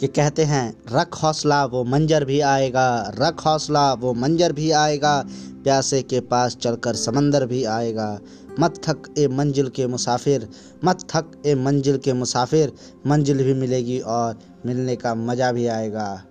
कि कहते हैं, रख हौसला वो मंजर भी आएगा, रख हौसला वो मंजर भी आएगा, प्यासे के पास चलकर समंदर भी आएगा। मत थक ए मंजिल के मुसाफिर, मत थक ए मंजिल के मुसाफिर, मंजिल भी मिलेगी और मिलने का मज़ा भी आएगा।